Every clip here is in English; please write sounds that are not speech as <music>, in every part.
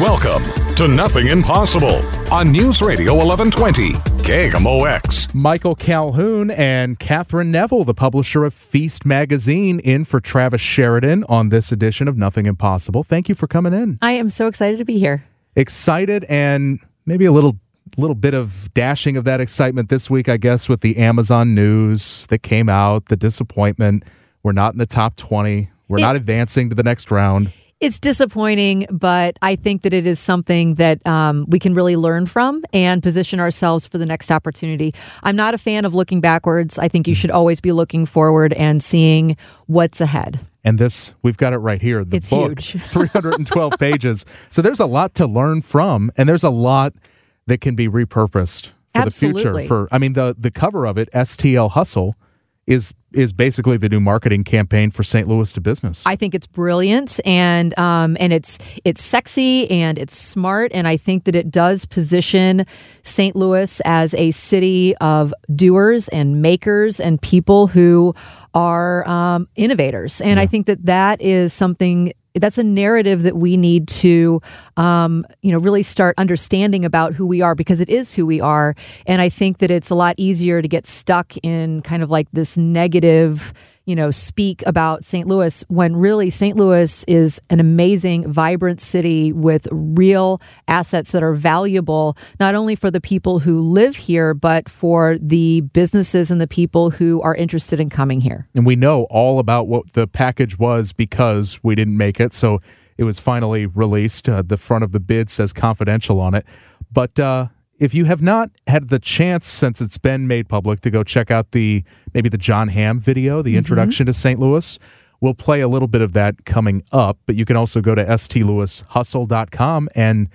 Welcome to Nothing Impossible on News Radio 1120 KMOX. Michael Calhoun and Catherine Neville, the publisher of Feast magazine, in for Travis Sheridan on this edition of Nothing Impossible. Thank you for coming in. I am so excited to be here. Excited and maybe a little little bit of dashing of that excitement this week, I guess, with the Amazon news that came out, the disappointment. We're not in the top 20. We're It- not advancing to the next round. It's disappointing, but I think that it is something that um, we can really learn from and position ourselves for the next opportunity. I'm not a fan of looking backwards. I think you should always be looking forward and seeing what's ahead. And this, we've got it right here. The It's book, huge. <laughs> 312 <laughs> pages. So there's a lot to learn from, and there's a lot that can be repurposed for the future. For I mean, the the cover of it, STL Hustle, is is basically the new marketing campaign for St. Louis to business. I think it's brilliant and um, and it's it's sexy and it's smart and I think that it does position St. Louis as a city of doers and makers and people who are um, innovators and I think that that is something that's a narrative that we need to um, you know really start understanding about who we are because it is who we are. And i think that it's a lot easier to get stuck in kind of like this negative you know speak about st louis when really st louis is an amazing vibrant city with real assets that are valuable not only for the people who live here but for the businesses and the people who are interested in coming here and we know all about what the package was because we didn't make it. So it was finally released. Uh, the front of the bid says confidential on it. But uh, if you have not had the chance since it's been made public to go check out the maybe the Jon Hamm video, the mm-hmm. introduction to St. Louis, we'll play a little bit of that coming up. But you can also go to stlouishustle.com and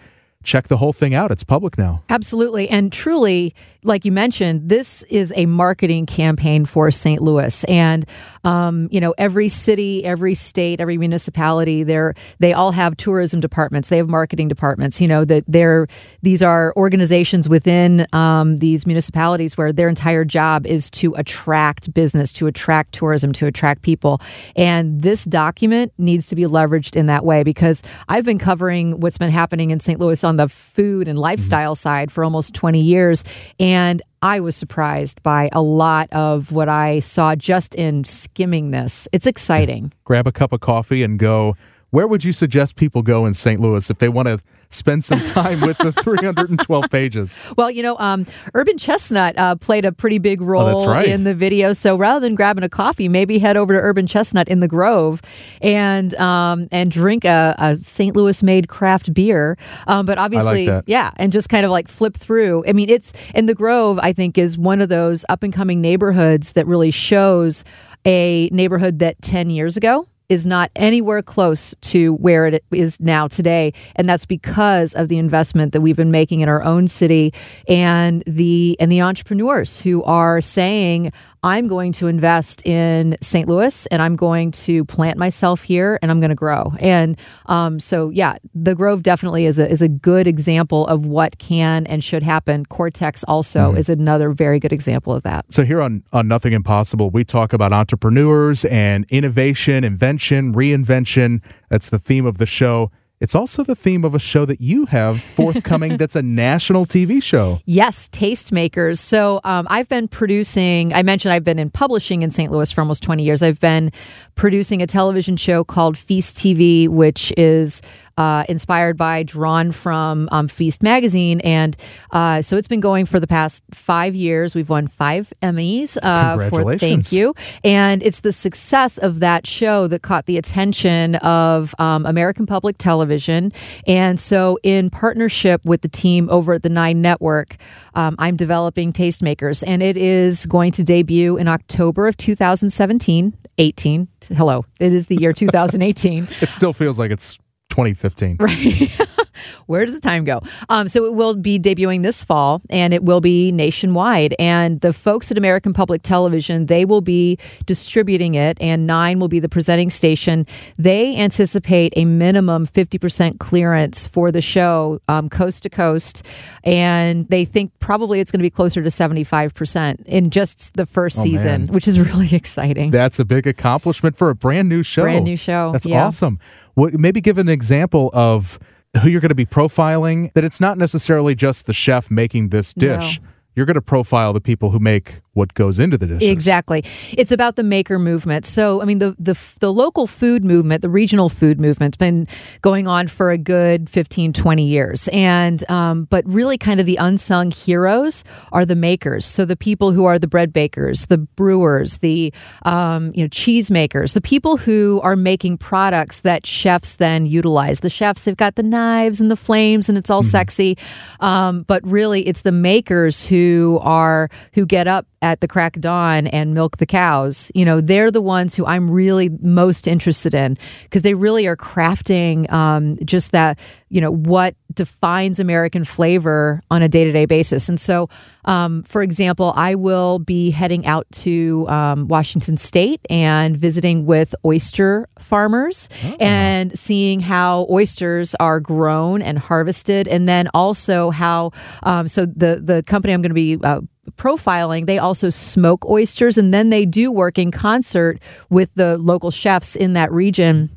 check the whole thing out. It's public now. Absolutely. And truly, like you mentioned, this is a marketing campaign for St. Louis. And, um, you know, every city, every state, every municipality, they're, they all have tourism departments. They have marketing departments. You know, that they're, these are organizations within um, these municipalities where their entire job is to attract business, to attract tourism, to attract people. And this document needs to be leveraged in that way because I've been covering what's been happening in St. Louis on the food and mm-hmm. lifestyle side for almost 20 years. And I was surprised by a lot of what I saw just in skimming this. It's exciting. grab a cup of coffee and go. Where would you suggest people go in St. Louis if they want to spend some time with the <laughs> 312 pages? Well, you know, um, Urban Chestnut uh, played a pretty big role Oh, right. in the video. So rather than grabbing a coffee, maybe head over to Urban Chestnut in the Grove and um, and drink a, a St. Louis made craft beer. Um, but obviously, that. yeah, and just kind of like flip through. I mean, it's in the Grove. I think is one of those up and coming neighborhoods that really shows a neighborhood that ten years ago is not anywhere close to where it is now today. And that's because of the investment that we've been making in our own city and the and the entrepreneurs who are saying I'm going to invest in St. Louis and I'm going to plant myself here and I'm going to grow. And um, so, yeah, the Grove definitely is a, is a good example of what can and should happen. Cortex also is another very good example of that. So here on on Nothing Impossible, we talk about entrepreneurs and innovation, invention, reinvention. That's the theme of the show. It's also the theme of a show that you have forthcoming <laughs> that's a national TV show. Yes, tastemakers. So um, I've been producing, I mentioned I've been in publishing in St. Louis for almost 20 years. I've been producing a television show called Feast TV, which is uh, inspired by, drawn from um, Feast magazine. And uh, so it's been going for the past five years. We've won five Emmys. Uh, For, thank you. And it's the success of that show that caught the attention of um, American Public Television. And so, in partnership with the team over at the Nine Network, um, I'm developing Tastemakers, and it is going to debut in October of 2017. 18. Hello, it is the year <laughs> 2018. It still feels like it's 2015. <laughs> Where does the time go? Um, so it will be debuting this fall, and it will be nationwide. And the folks at American Public Television, they will be distributing it, and Nine will be the presenting station. They anticipate a minimum 50% clearance for the show, um, coast to coast, and they think probably it's going to be closer to 75% in just the first Oh, season, man. which is <laughs> really exciting. That's a big accomplishment for a brand new show. Brand new show, That's yeah. awesome. What, maybe give an example of who you're going to be profiling. That it's not necessarily just the chef making this dish. You're going to profile the people who make what goes into the dishes. Exactly. It's about the maker movement. So, I mean, the, the the local food movement, the regional food movement's been going on for a good 15, 20 years. And, um, but really kind of the unsung heroes are the makers. So the people who are the bread bakers, the brewers, the, um, you know, cheese makers, the people who are making products that chefs then utilize. The chefs, they've got the knives and the flames and it's all sexy. Um, but really it's the makers who are, who get up at the crack of dawn and milk the cows. You know, they're the ones who I'm really most interested in because they really are crafting um, just that, you know, what defines American flavor on a day to day basis. And so, um, for example, I will be heading out to um, Washington State and visiting with oyster farmers and seeing how oysters are grown and harvested, and then also how. Um, so the the company I'm going to be uh, profiling, they also smoke oysters and then they do work in concert with the local chefs in that region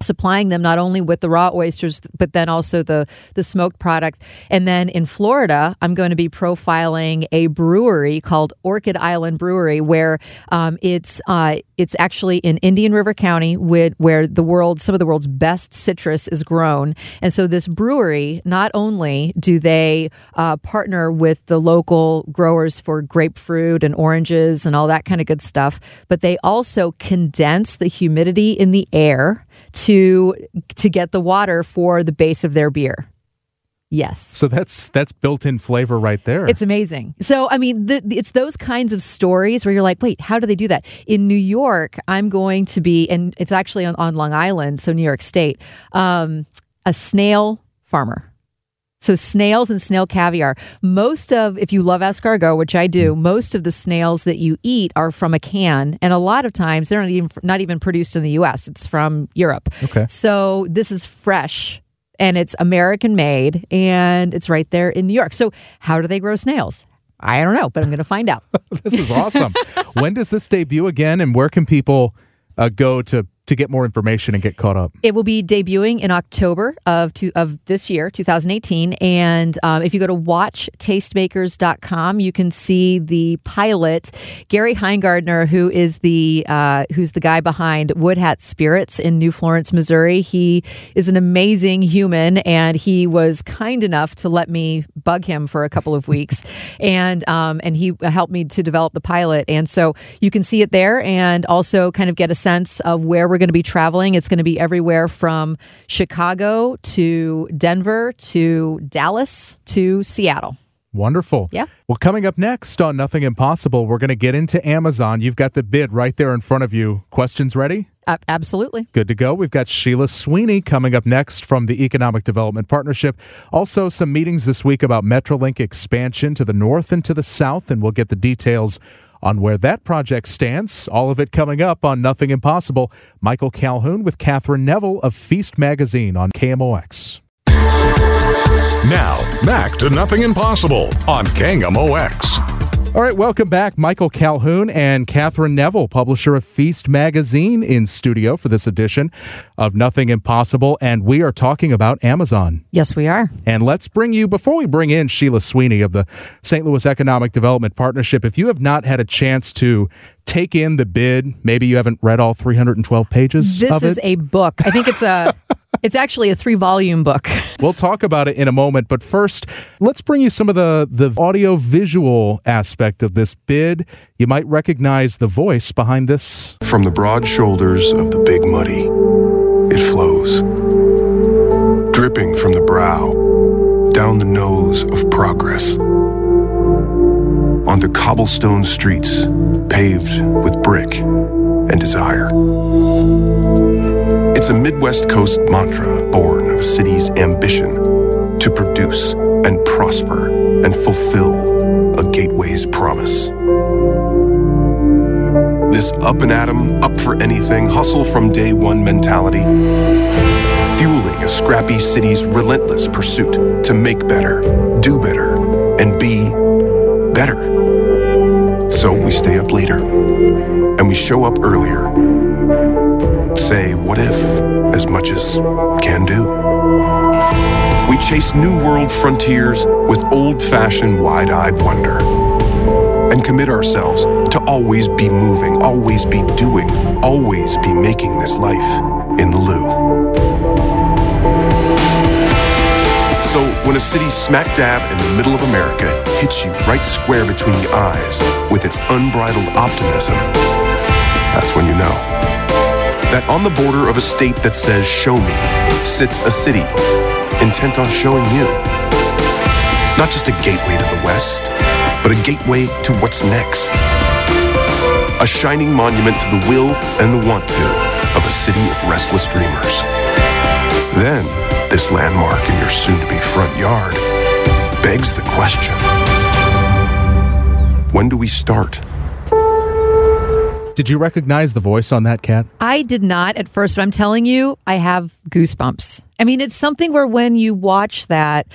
supplying them not only with the raw oysters but then also the the smoked product. And then in Florida I'm going to be profiling a brewery called Orchid Island Brewery where um, it's uh, it's actually in Indian River County with, where the world some of the world's best citrus is grown. And so this brewery not only do they uh, partner with the local growers for grapefruit and oranges and all that kind of good stuff but they also condense the humidity in the air to to get the water for the base of their beer. Yes. So that's that's built-in flavor right there. It's amazing. So, I mean, the, it's those kinds of stories where you're like, wait, how do they do that? In New York, I'm going to be, and it's actually on, on Long Island, so New York State, um, a snail farmer. So, snails and snail caviar. Most of, if you love escargot, which I do, most of the snails that you eat are from a can, and a lot of times they're not even not even produced in the U.S. It's from Europe. Okay. So this is fresh and it's American made and it's right there in New York. So how do they grow snails? I don't know, but I'm going to find out. <laughs> this is awesome. when does this debut again, and where can people uh, go to to get more information and get caught up? It will be debuting in October of two, of this year, 2018. And um, if you go to watchtastemakers.com, you can see the pilot. Gary Hinegardner, who is the uh, who's the guy behind Wood Hat Spirits in New Florence, Missouri, he is an amazing human, and he was kind enough to let me bug him for a couple of <laughs> weeks, and um, and he helped me to develop the pilot. And so you can see it there, and also kind of get a sense of where we're going to be traveling. It's going to be everywhere from Chicago to Denver to Dallas to Seattle. Wonderful. Yeah. Well, coming up next on Nothing Impossible, we're going to get into Amazon. You've got the bid right there in front of you. Questions ready? Uh, absolutely. Good to go. We've got Sheila Sweeney coming up next from the Economic Development Partnership. Also, some meetings this week about Metrolink expansion to the north and to the south, and we'll get the details on where that project stands. All of it coming up on Nothing Impossible. Michael Calhoun with Catherine Neville of Feast Magazine on KMOX. Now, back to Nothing Impossible on KMOX. All right, welcome back. Michael Calhoun and Catherine Neville, publisher of Feast Magazine, in studio for this edition of Nothing Impossible. And we are talking about Amazon. Yes, we are. And let's bring you, before we bring in Sheila Sweeney of the St. Louis Economic Development Partnership, if you have not had a chance to take in the bid, maybe you haven't read all 312 pages This is a book. I think it's a. <laughs> It's actually a three volume book. <laughs> We'll talk about it in a moment, but first, let's bring you some of the the audio visual aspect of this bid. You might recognize the voice behind this. From the broad shoulders of the Big Muddy, it flows. Dripping from the brow, down the nose of progress. Onto cobblestone streets paved with brick and desire. It's a Midwest Coast mantra born of a city's ambition to produce and prosper and fulfill a gateway's promise. This up and at 'em, up for anything, hustle from day one mentality, fueling a scrappy city's relentless pursuit to make better, do better, and be better. So we stay up later, and we show up earlier. Say what if as much as can do. We chase new world frontiers with old fashioned wide eyed wonder and commit ourselves to always be moving, always be doing, always be making this life in the Lou. So when a city smack dab in the middle of America hits you right square between the eyes with its unbridled optimism, that's when you know that on the border of a state that says show me sits a city intent on showing you. Not just a gateway to the west, but a gateway to what's next. A shining monument to the will and the want to of a city of restless dreamers. Then, this landmark in your soon to be front yard begs the question when do we start? Did you recognize the voice on that cat? I did not at first, but I'm telling you, I have goosebumps. I mean, it's something where when you watch that,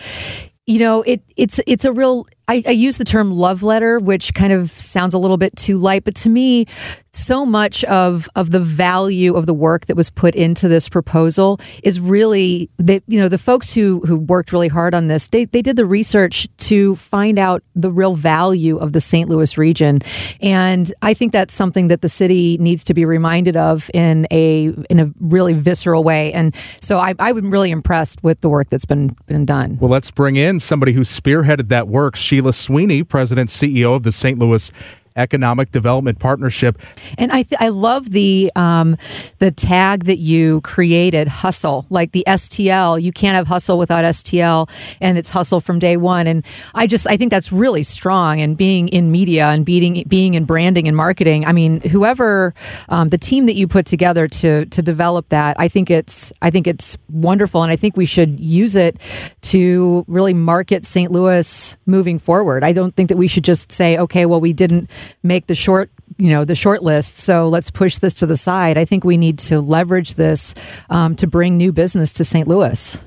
you know, it it's it's a real I, I, use the term love letter, which kind of sounds a little bit too light, but to me, so much of of the value of the work that was put into this proposal is really that you know the folks who who worked really hard on this they, they did the research to find out the real value of the St. Louis region and I think that's something that the city needs to be reminded of in a in a really visceral way and so I, I'm really impressed with the work that's been been done. Well, let's bring in somebody who spearheaded that work. Sweeney, President CEO of the St. Louis Economic Development Partnership. And I th- I love the um, the tag that you created, hustle, like the STL. You can't have hustle without STL, and it's hustle from day one. And I just I think that's really strong. And being in media and being being in branding and marketing, I mean, whoever um, the team that you put together to to develop that, I think it's I think it's wonderful, and I think we should use it to really market St. Louis moving forward. I don't think that we should just say, okay, well, we didn't make the short you know the short list. So let's push this to the side. I think we need to leverage this um, to bring new business to st louis.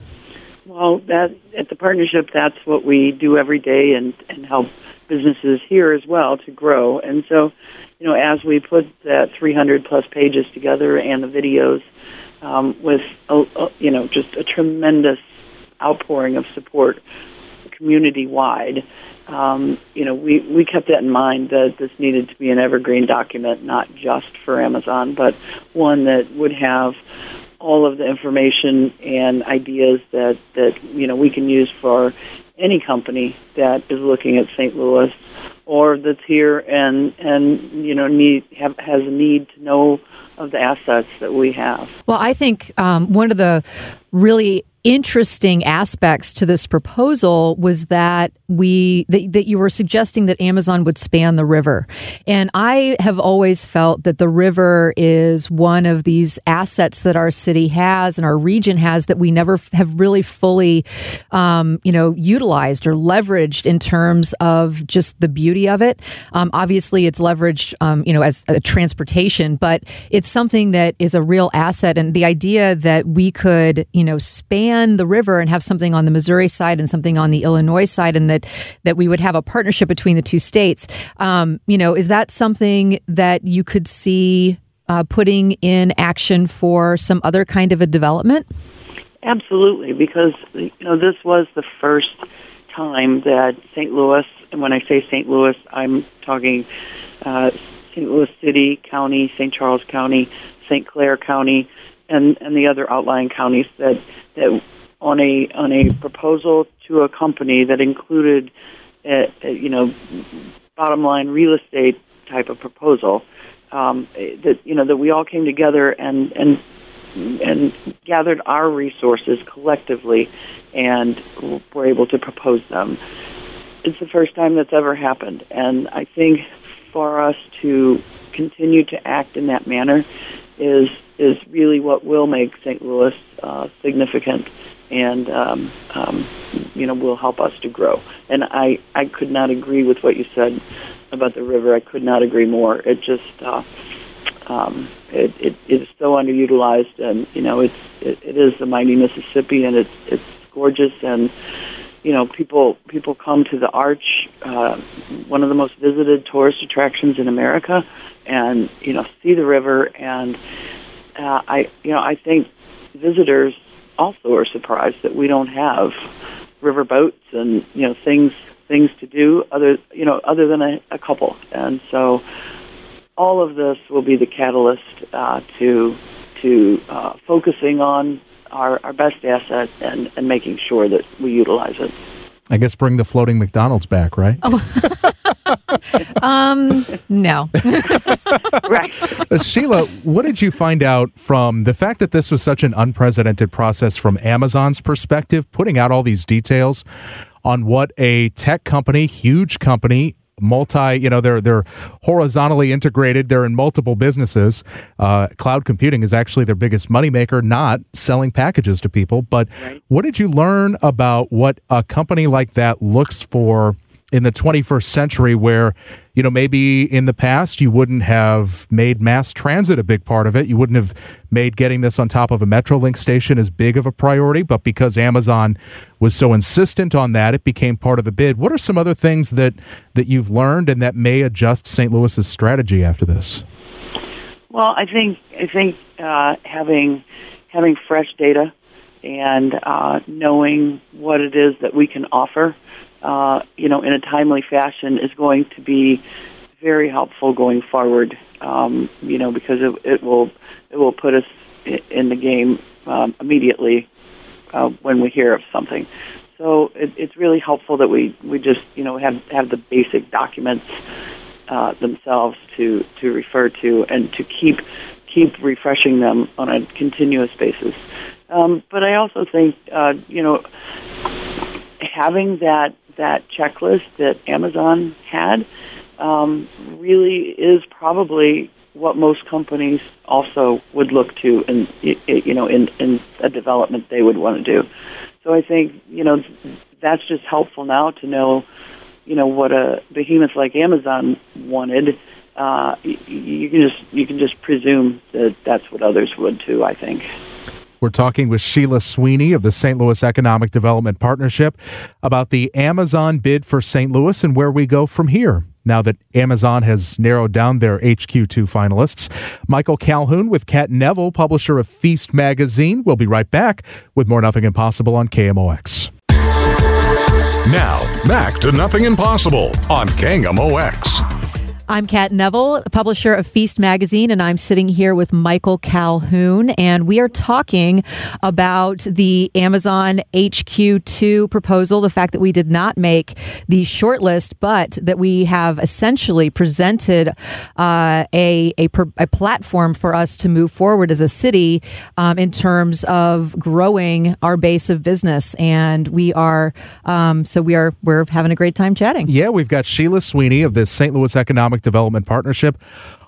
Well that at the partnership that's what we do every day and and help businesses here as well to grow. And so you know as we put that 300 plus pages together and the videos um, with a, a, you know just a tremendous outpouring of support community wide um, you know, we, we kept that in mind that this needed to be an evergreen document, not just for Amazon, but one that would have all of the information and ideas that, that you know we can use for any company that is looking at St. Louis or that's here and and you know need have has a need to know of the assets that we have. Well, I think um, one of the really interesting aspects to this proposal was that we that, that, you were suggesting that Amazon would span the river. And I have always felt that the river is one of these assets that our city has and our region has that we never have really fully um, you know utilized or leveraged in terms of just the beauty of it. Um, obviously it's leveraged um, you know as a transportation, but it's something that is a real asset and the idea that we could, you know, span the river and have something on the Missouri side and something on the Illinois side, and that that we would have a partnership between the two states. Um, you know, is that something that you could see uh, putting in action for some other kind of a development? Absolutely, because you know this was the first time that St. Louis, and when I say St. Louis, I'm talking uh, St. Louis City, County, St. Charles County, St. Clair County, and and the other outlying counties that that on a on a proposal to a company that included a, a, you know bottom line real estate type of proposal um, that you know that we all came together and and and gathered our resources collectively and were able to propose them. It's the first time that's ever happened, and I think for us to continue to act in that manner is is really what will make St. Louis uh, significant and um, um, you know will help us to grow. And I I could not agree with what you said about the river. I could not agree more. It just uh, um, it, it is so underutilized, and you know it's it, it is the mighty Mississippi, and it's it's gorgeous, and you know people people come to the Arch, uh, one of the most visited tourist attractions in America, and you know see the river, and uh, I you know I think visitors also are surprised that we don't have river boats and you know things things to do other you know other than a, a couple. And so all of this will be the catalyst uh, to to uh, focusing on our, our best asset and, and making sure that we utilize it. I guess bring the floating McDonald's back, right? Oh. <laughs> um, no. <laughs> right. Uh, Sheila, what did you find out from the fact that this was such an unprecedented process from Amazon's perspective, putting out all these details on what a tech company, huge company, multi you know they're they're horizontally integrated. They're in multiple businesses. Uh, cloud computing is actually their biggest moneymaker not selling packages to people. But right. what did you learn about what a company like that looks for in the 21st century where you know maybe in the past you wouldn't have made mass transit a big part of it. You wouldn't have made getting this on top of a metrolink station as big of a priority but because amazon was so insistent on that it became part of the bid. What are some other things that that you've learned and that may adjust st louis's strategy after this? Well i think i think uh, having having fresh data and uh, knowing what it is that we can offer uh, you know, in a timely fashion is going to be very helpful going forward. Um, you know, because it, it will it will put us in the game um, immediately uh, when we hear of something. So it, it's really helpful that we, we just you know have have the basic documents uh, themselves to to refer to and to keep keep refreshing them on a continuous basis. Um, but I also think uh, you know having that that checklist that Amazon had um, really is probably what most companies also would look to in you know in, in a development they would want to do. So I think you know that's just helpful now to know you know what a behemoth like Amazon wanted. Uh, you, you can just you can just presume that that's what others would too. I think. We're talking with Sheila Sweeney of the St. Louis Economic Development Partnership about the Amazon bid for St. Louis and where we go from here. Now that Amazon has narrowed down their HQ2 finalists, Michael Calhoun with Kat Neville, publisher of Feast magazine, will be right back with more Nothing Impossible on KMOX. Now, back to Nothing Impossible on KMOX. I'm Kat Neville, publisher of Feast Magazine, and I'm sitting here with Michael Calhoun, and we are talking about the Amazon HQ2 proposal, the fact that we did not make the shortlist, but that we have essentially presented uh, a, a, a, platform for us to move forward as a city um, in terms of growing our base of business. And we are, um, so we are, we're having a great time chatting. Yeah, we've got Sheila Sweeney of the St. Louis Economic Economic Development Partnership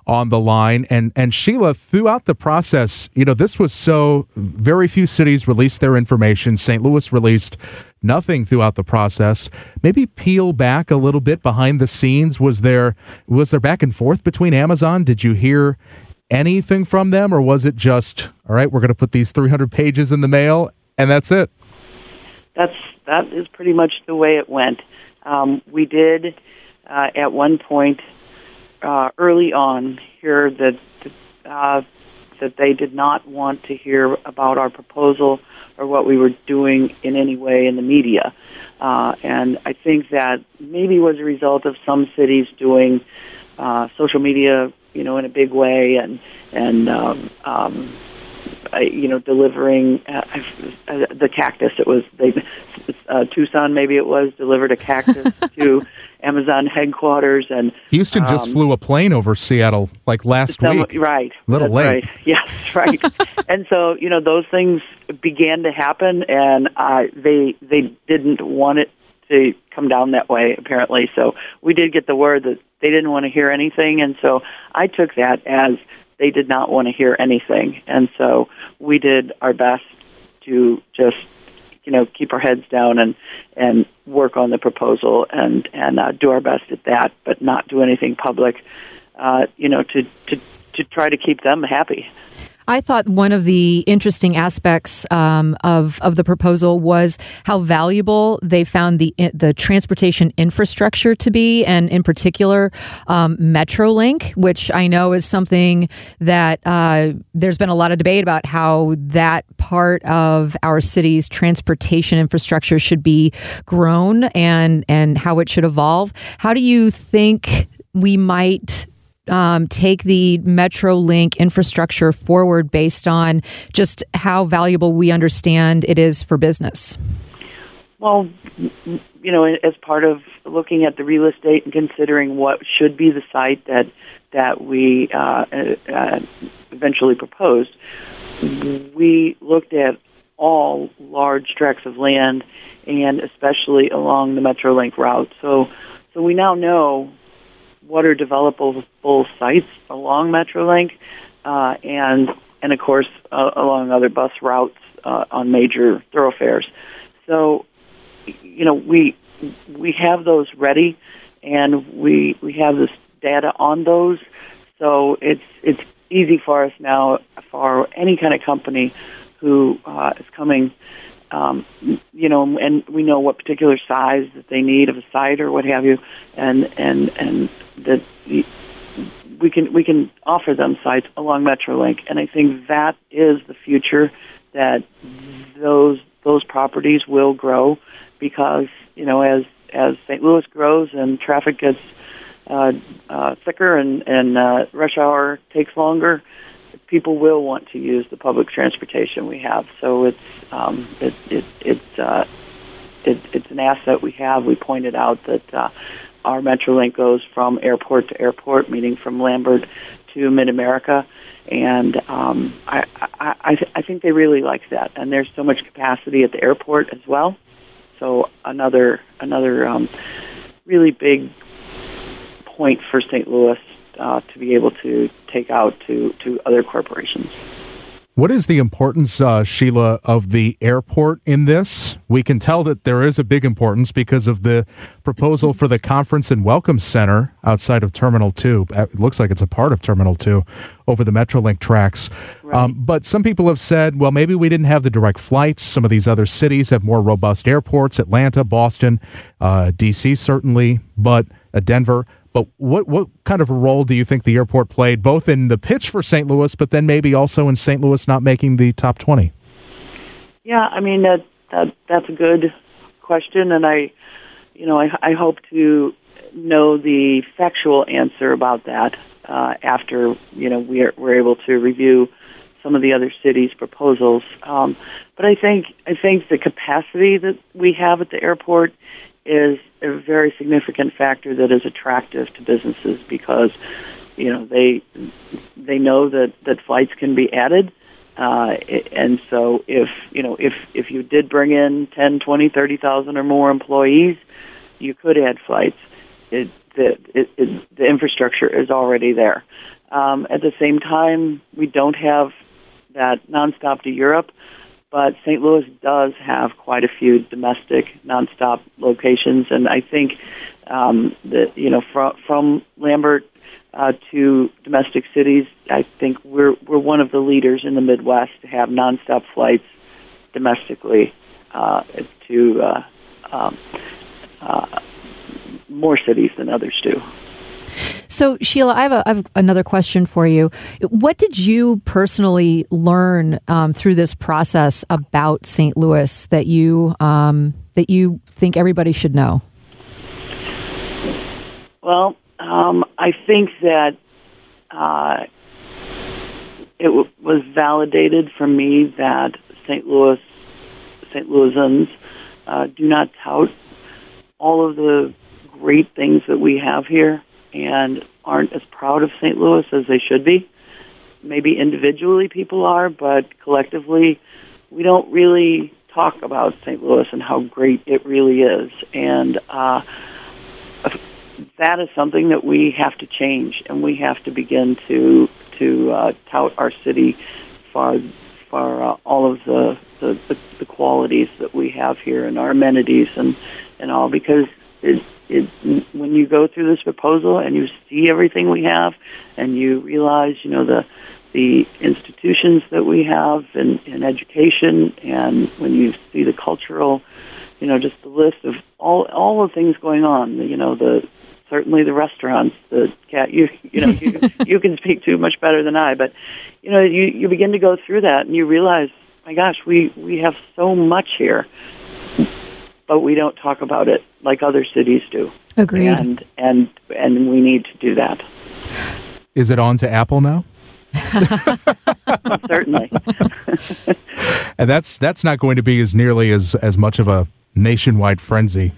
on the line. And and Sheila, throughout the process, you know, this was so very few cities released their information. St. Louis released nothing throughout the process. Maybe peel back a little bit behind the scenes. Was there was there back and forth between Amazon? Did you hear anything from them, or was it just all right? We're going to put these 300 pages in the mail, and that's it. That's that is pretty much the way it went. Um, we did uh, at one point uh, early on here that uh, that they did not want to hear about our proposal or what we were doing in any way in the media. Uh, and I think that maybe was a result of some cities doing uh, social media, you know, in a big way, and and um, um, you know, delivering uh, uh, the cactus. It was they, uh, Tucson, maybe it was delivered a cactus <laughs> to Amazon headquarters, and Houston um, just flew a plane over Seattle like last some, week. Right, little late. <laughs> Right. Yes, <laughs> right. and so you know those things began to happen, and uh, they they didn't want it to come down that way apparently. So we did get the word that they didn't want to hear anything, and so I took that as they did not want to hear anything, and so we did our best to just you know keep our heads down and and work on the proposal and and uh, do our best at that, but not do anything public. Uh, you know, to to to try to keep them happy. I thought one of the interesting aspects um, of of the proposal was how valuable they found the the transportation infrastructure to be, and in particular, um, MetroLink, which I know is something that uh, there's been a lot of debate about how that part of our city's transportation infrastructure should be grown and and how it should evolve. How do you think we might um, take the MetroLink infrastructure forward based on just how valuable we understand it is for business? Well, you know, as part of looking at the real estate and considering what should be the site that that we uh, uh, eventually proposed, we looked at all large tracts of land, and especially along the MetroLink route. So, so we now know what are developable sites along MetroLink, uh, and and of course uh, along other bus routes uh, on major thoroughfares. So, you know, we we have those ready, and we we have this data on those. So it's it's easy for us now for any kind of company who uh, is coming. Um, you know, and we know what particular size that they need of a site or what have you, and and and that we can we can offer them sites along MetroLink, and I think that is the future. That those those properties will grow because you know as as St. Louis grows and traffic gets uh, uh, thicker and and uh, rush hour takes longer, people will want to use the public transportation we have. So it's um, it, it, it's uh, it, it's an asset we have. We pointed out that uh, our MetroLink goes from airport to airport, meaning from Lambert to Mid America, and um, I, I, I, th- I think they really like that. And there's so much capacity at the airport as well. So another another um, really big point for St. Louis uh, to be able to take out to to other corporations. What is the importance, uh, Sheila, of the airport in this? We can tell that there is a big importance because of the proposal for the conference and welcome center outside of Terminal 2. Uh, it looks like it's a part of Terminal 2 over the Metrolink tracks. Right. Um, but some people have said, well, maybe we didn't have the direct flights. Some of these other cities have more robust airports Atlanta, Boston, uh, D.C., certainly, but uh, Denver. But what what kind of a role do you think the airport played, both in the pitch for St. Louis, but then maybe also in St. Louis not making the top twenty? Yeah, I mean that, that that's a good question, and I, you know, I, I hope to know the factual answer about that uh, after you know we're we're able to review some of the other cities' proposals. Um, but I think I think the capacity that we have at the airport is a very significant factor that is attractive to businesses because you know they they know that that flights can be added. Uh, and so if you know if if you did bring in 10 20 30,000 or more employees you could add flights. It the it, it, the infrastructure is already there. Um, at the same time we don't have that nonstop to Europe but St. Louis does have quite a few domestic nonstop locations, and I think um, that you know from from Lambert uh, to domestic cities, I think we're we're one of the leaders in the Midwest to have nonstop flights domestically uh, to uh, um, uh, more cities than others do. So, Sheila, I have, a, I have, another question for you. What did you personally learn um, through this process about St. Louis that you um, that you think everybody should know? Well, um, I think that uh, it w- was validated for me that St. Louis, St. Louisans, uh, do not tout all of the great things that we have here and aren't as proud of St. Louis as they should be. Maybe individually people are, but collectively we don't really talk about St. Louis and how great it really is. And uh, that is something that we have to change, and we have to begin to to uh, tout our city for for uh, all of the, the the qualities that we have here and our amenities and and all because it it when you go through this proposal and you see everything we have and you realize you know the the institutions that we have in, in education and when you see the cultural you know just the list of all all the things going on you know the certainly the restaurants the cat <laughs> you you know you, you can speak to much better than I but you know you you begin to go through that and you realize my gosh we we have so much here but we don't talk about it like other cities do Agreed. and and and we need to do that Is it on to Apple now? <laughs> certainly <laughs> And that's that's not going to be as nearly as as much of a nationwide frenzy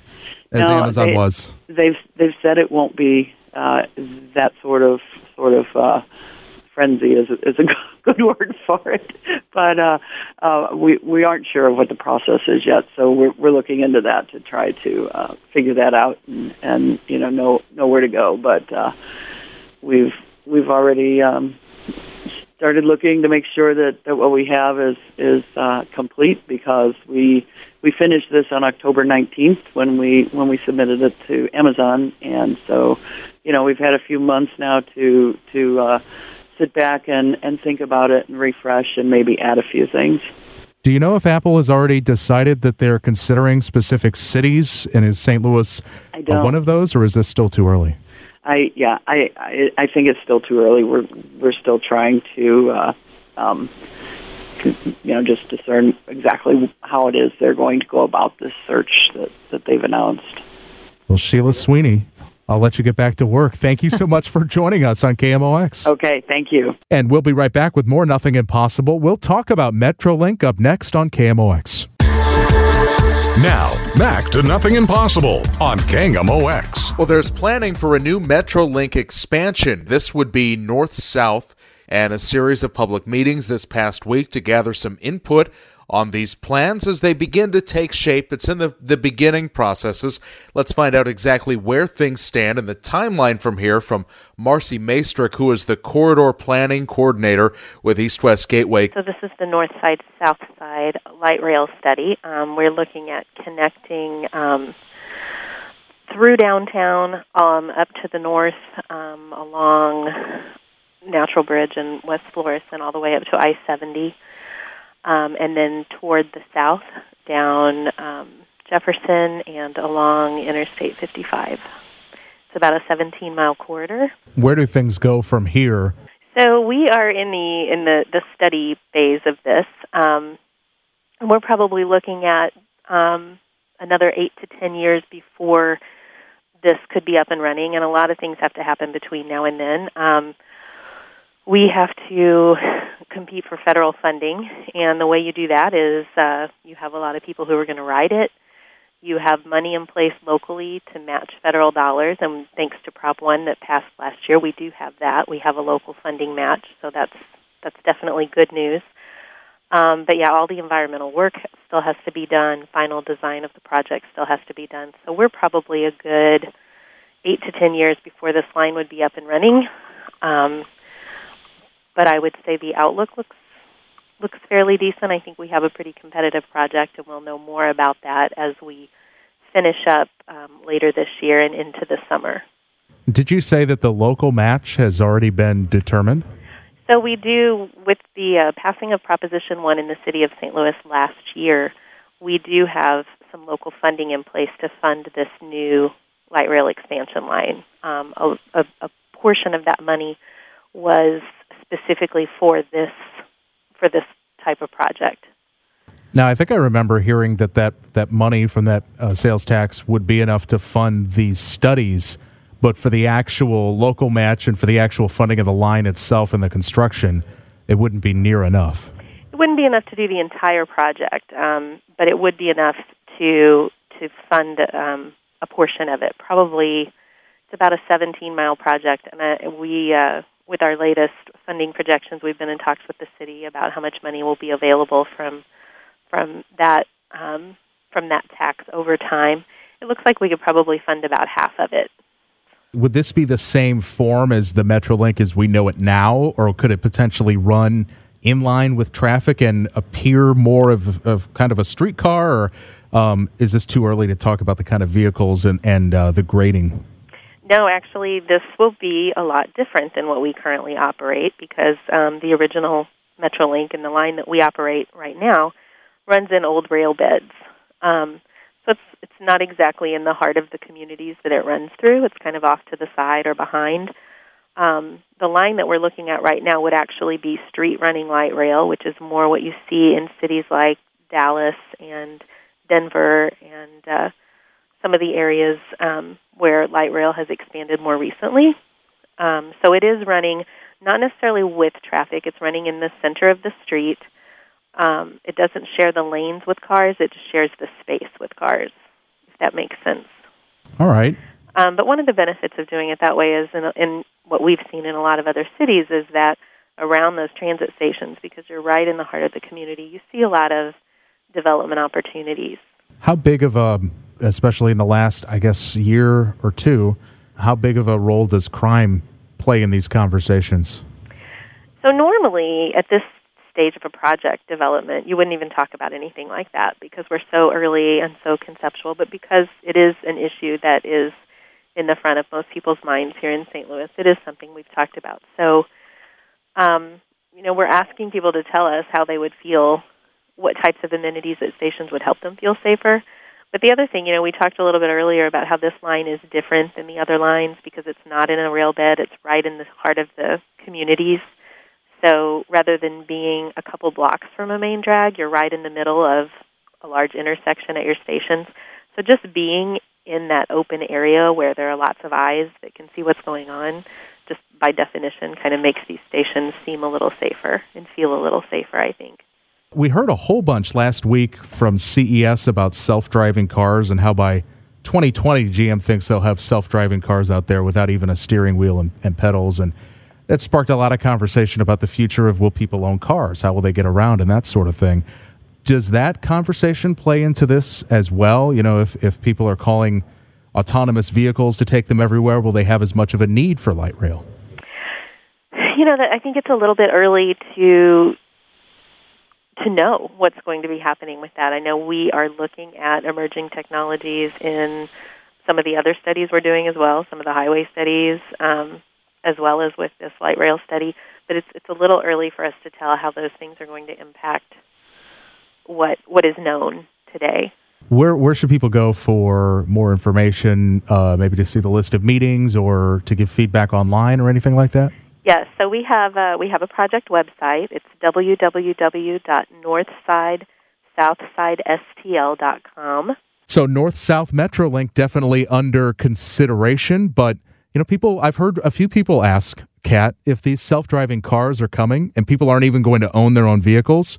as No, Amazon they- was. they've they've said it won't be uh, that sort of sort of uh, frenzy is a, is a <laughs> good word for it, but uh, uh, we we aren't sure of what the process is yet. So we're we're looking into that to try to uh, figure that out and, and you know know know where to go. But uh, we've we've already. Um, started looking to make sure that, that what we have is is uh, complete because we we finished this on October 19th when we when we submitted it to Amazon and so you know we've had a few months now to to uh, sit back and and think about it and refresh and maybe add a few things. Do you know if Apple has already decided that they're considering specific cities and is St. Louis one of those or is this still too early? I yeah, I, I I think it's still too early. We're we're still trying to uh, um, you know just discern exactly how it is they're going to go about this search that that they've announced. Well, Sheila Sweeney, I'll let you get back to work. Thank you so <laughs> much for joining us on KMOX. Okay, thank you. And we'll be right back with more Nothing Impossible. We'll talk about Metrolink up next on KMOX. Now, back to Nothing Impossible on KMOX. Well, there's planning for a new Metrolink expansion. This would be north south, and a series of public meetings this past week to gather some input on these plans as they begin to take shape. It's in the, the beginning processes. Let's find out exactly where things stand and the timeline from here from Marcy Maestrick, who is the corridor planning coordinator with East West Gateway. So this is the north side south side light rail study. Um, we're looking at connecting um, through downtown um, up to the north um, along Natural Bridge and West Florissant and all the way up to I seventy, um, and then toward the south down um, Jefferson and along Interstate fifty five. It's about a seventeen mile corridor. Where do things go from here? So we are in the in the, the study phase of this. Um, and we're probably looking at um, another eight to ten years before this could be up and running, and a lot of things have to happen between now and then. We have to compete for federal funding, and the way you do that is uh, you have a lot of people who are going to ride it. You have money in place locally to match federal dollars, and thanks to Prop One that passed last year, we do have that. We have a local funding match, so that's that's definitely good news. Um, but yeah, all the environmental work still has to be done. Final design of the project still has to be done. So we're probably a good eight to ten years before this line would be up and running. Um, but I would say the outlook looks looks fairly decent. I think we have a pretty competitive project, and we'll know more about that as we finish up um, later this year and into the summer. Did you say that the local match has already been determined? So we do, with the uh, passing of Proposition 1 in the city of St. Louis last year, we do have some local funding in place to fund this new light rail expansion line. Um, a, a, a portion of that money was specifically for this for this type of project. Now, I think I remember hearing that that, that money from that uh, sales tax would be enough to fund these studies, but for the actual local match and for the actual funding of the line itself and the construction, it wouldn't be near enough. It wouldn't be enough to do the entire project, um, but it would be enough to to fund um, a portion of it. Probably, it's about a 17 mile project, and uh, we. Uh, with our latest funding projections, we've been in talks with the city about how much money will be available from from that um, from that tax over time. It looks like we could probably fund about half of it. Would this be the same form as the Metrolink as we know it now, or could it potentially run in line with traffic and appear more of, of kind of a streetcar, or um, is this too early to talk about the kind of vehicles and, and uh, the grading? No, actually, this will be a lot different than what we currently operate because um, the original Metrolink and the line that we operate right now runs in old rail beds. Um, so it's it's not exactly in the heart of the communities that it runs through. It's kind of off to the side or behind. Um, the line that we're looking at right now would actually be street running light rail, which is more what you see in cities like Dallas and Denver and uh, some of the areas um, where light rail has expanded more recently. Um, so it is running not necessarily with traffic; it's running in the center of the street. Um, it doesn't share the lanes with cars; it just shares the space with cars. If that makes sense. All right. Um, but one of the benefits of doing it that way is, in, in what we've seen in a lot of other cities, is that around those transit stations, because you're right in the heart of the community, you see a lot of development opportunities. How big of a, especially in the last, I guess, year or two, how big of a role does crime play in these conversations? So normally at this stage of a project development, you wouldn't even talk about anything like that because we're so early and so conceptual. But because it is an issue that is in the front of most people's minds here in St. Louis, it is something we've talked about. So, um, you know, we're asking people to tell us how they would feel, what types of amenities at stations would help them feel safer. But the other thing, you know, we talked a little bit earlier about how this line is different than the other lines because it's not in a rail bed, it's right in the heart of the communities. So rather than being a couple blocks from a main drag, you're right in the middle of a large intersection at your stations. So just being in that open area where there are lots of eyes that can see what's going on, just by definition, kind of makes these stations seem a little safer and feel a little safer, I think. We heard a whole bunch last week from CES about self driving cars and how by 2020 GM thinks they'll have self driving cars out there without even a steering wheel and, and, pedals. And that sparked a lot of conversation about the future of will people own cars? How will they get around and that sort of thing. Does that conversation play into this as well? You know, if, if people are calling autonomous vehicles to take them everywhere, will they have as much of a need for light rail? You know, I think it's a little bit early to to know what's going to be happening with that. I know we are looking at emerging technologies in some of the other studies we're doing as well, some of the highway studies, um, as well as with this light rail study. But it's it's a little early for us to tell how those things are going to impact what what is known today. Where where should people go for more information? Uh, maybe to see the list of meetings or to give feedback online or anything like that. Yes, so we have a, we have a project website. It's www.northsidesouthsidestl.com. So North South Metrolink definitely under consideration, but you know, people I've heard a few people ask Kat if these self-driving cars are coming and people aren't even going to own their own vehicles,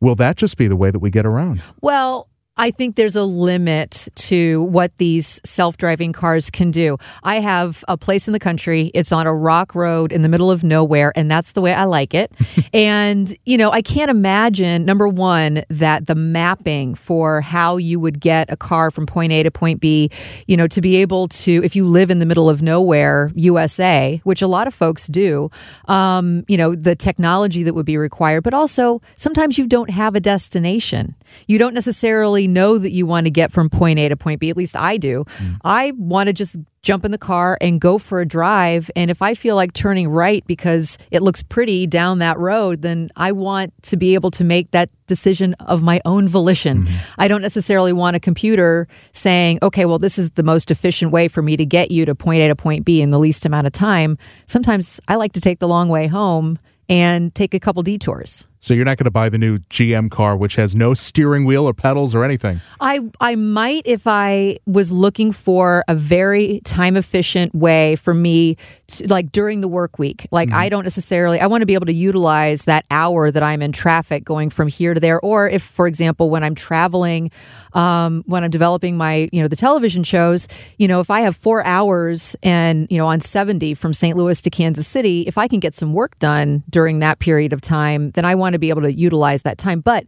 will that just be the way that we get around? Well, I think there's a limit to what these self driving cars can do. I have a place in the country. It's on a rock road in the middle of nowhere, and that's the way I like it. <laughs> and, you know, I can't imagine, number one, that the mapping for how you would get a car from point A to point B, you know, to be able to, if you live in the middle of nowhere, USA, which a lot of folks do, um, you know, the technology that would be required, but also sometimes you don't have a destination. You don't necessarily know that you want to get from point A to point B. At least I do. Mm. I want to just jump in the car and go for a drive. And if I feel like turning right because it looks pretty down that road, then I want to be able to make that decision of my own volition. Mm-hmm. I don't necessarily want a computer saying, okay, well, this is the most efficient way for me to get you to point A to point B in the least amount of time. Sometimes I like to take the long way home and take a couple detours. So you're not going to buy the new GM car, which has no steering wheel or pedals or anything. I I might if I was looking for a very time efficient way for me, to, like during the work week. Like mm-hmm. I don't necessarily. I want to be able to utilize that hour that I'm in traffic going from here to there, or if, for example, when I'm traveling, um, when I'm developing my you know the television shows, you know, if I have four hours and you know on 70 from St. Louis to Kansas City, if I can get some work done during that period of time, then I want to be able to utilize that time. But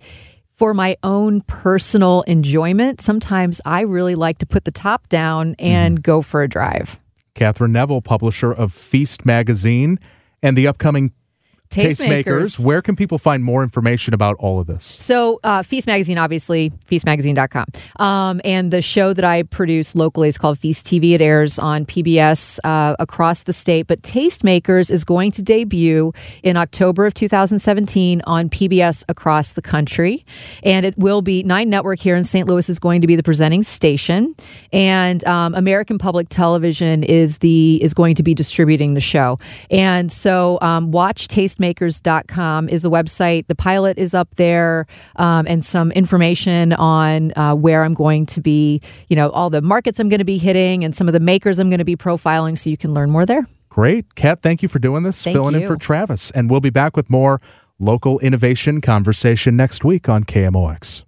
for my own personal enjoyment, sometimes I really like to put the top down and mm. go for a drive. Catherine Neville, publisher of Feast Magazine and the upcoming Tastemakers. Where can people find more information about all of this? So, uh, Feast Magazine, obviously, feastmagazine.com. Um, and the show that I produce locally is called Feast TV. It airs on PBS uh, across the state. But Tastemakers is going to debut in October of 2017 on PBS across the country. And it will be Nine Network here in St. Louis is going to be the presenting station. And um, American Public Television is the is going to be distributing the show. And so, um, watch Taste tastemakers.com is the website. The pilot is up there um, and some information on uh, where I'm going to be, you know, all the markets I'm going to be hitting and some of the makers I'm going to be profiling so you can learn more there. Great. Kat, thank you for doing this, Thank filling in for Travis. And we'll be back with more local innovation conversation next week on KMOX.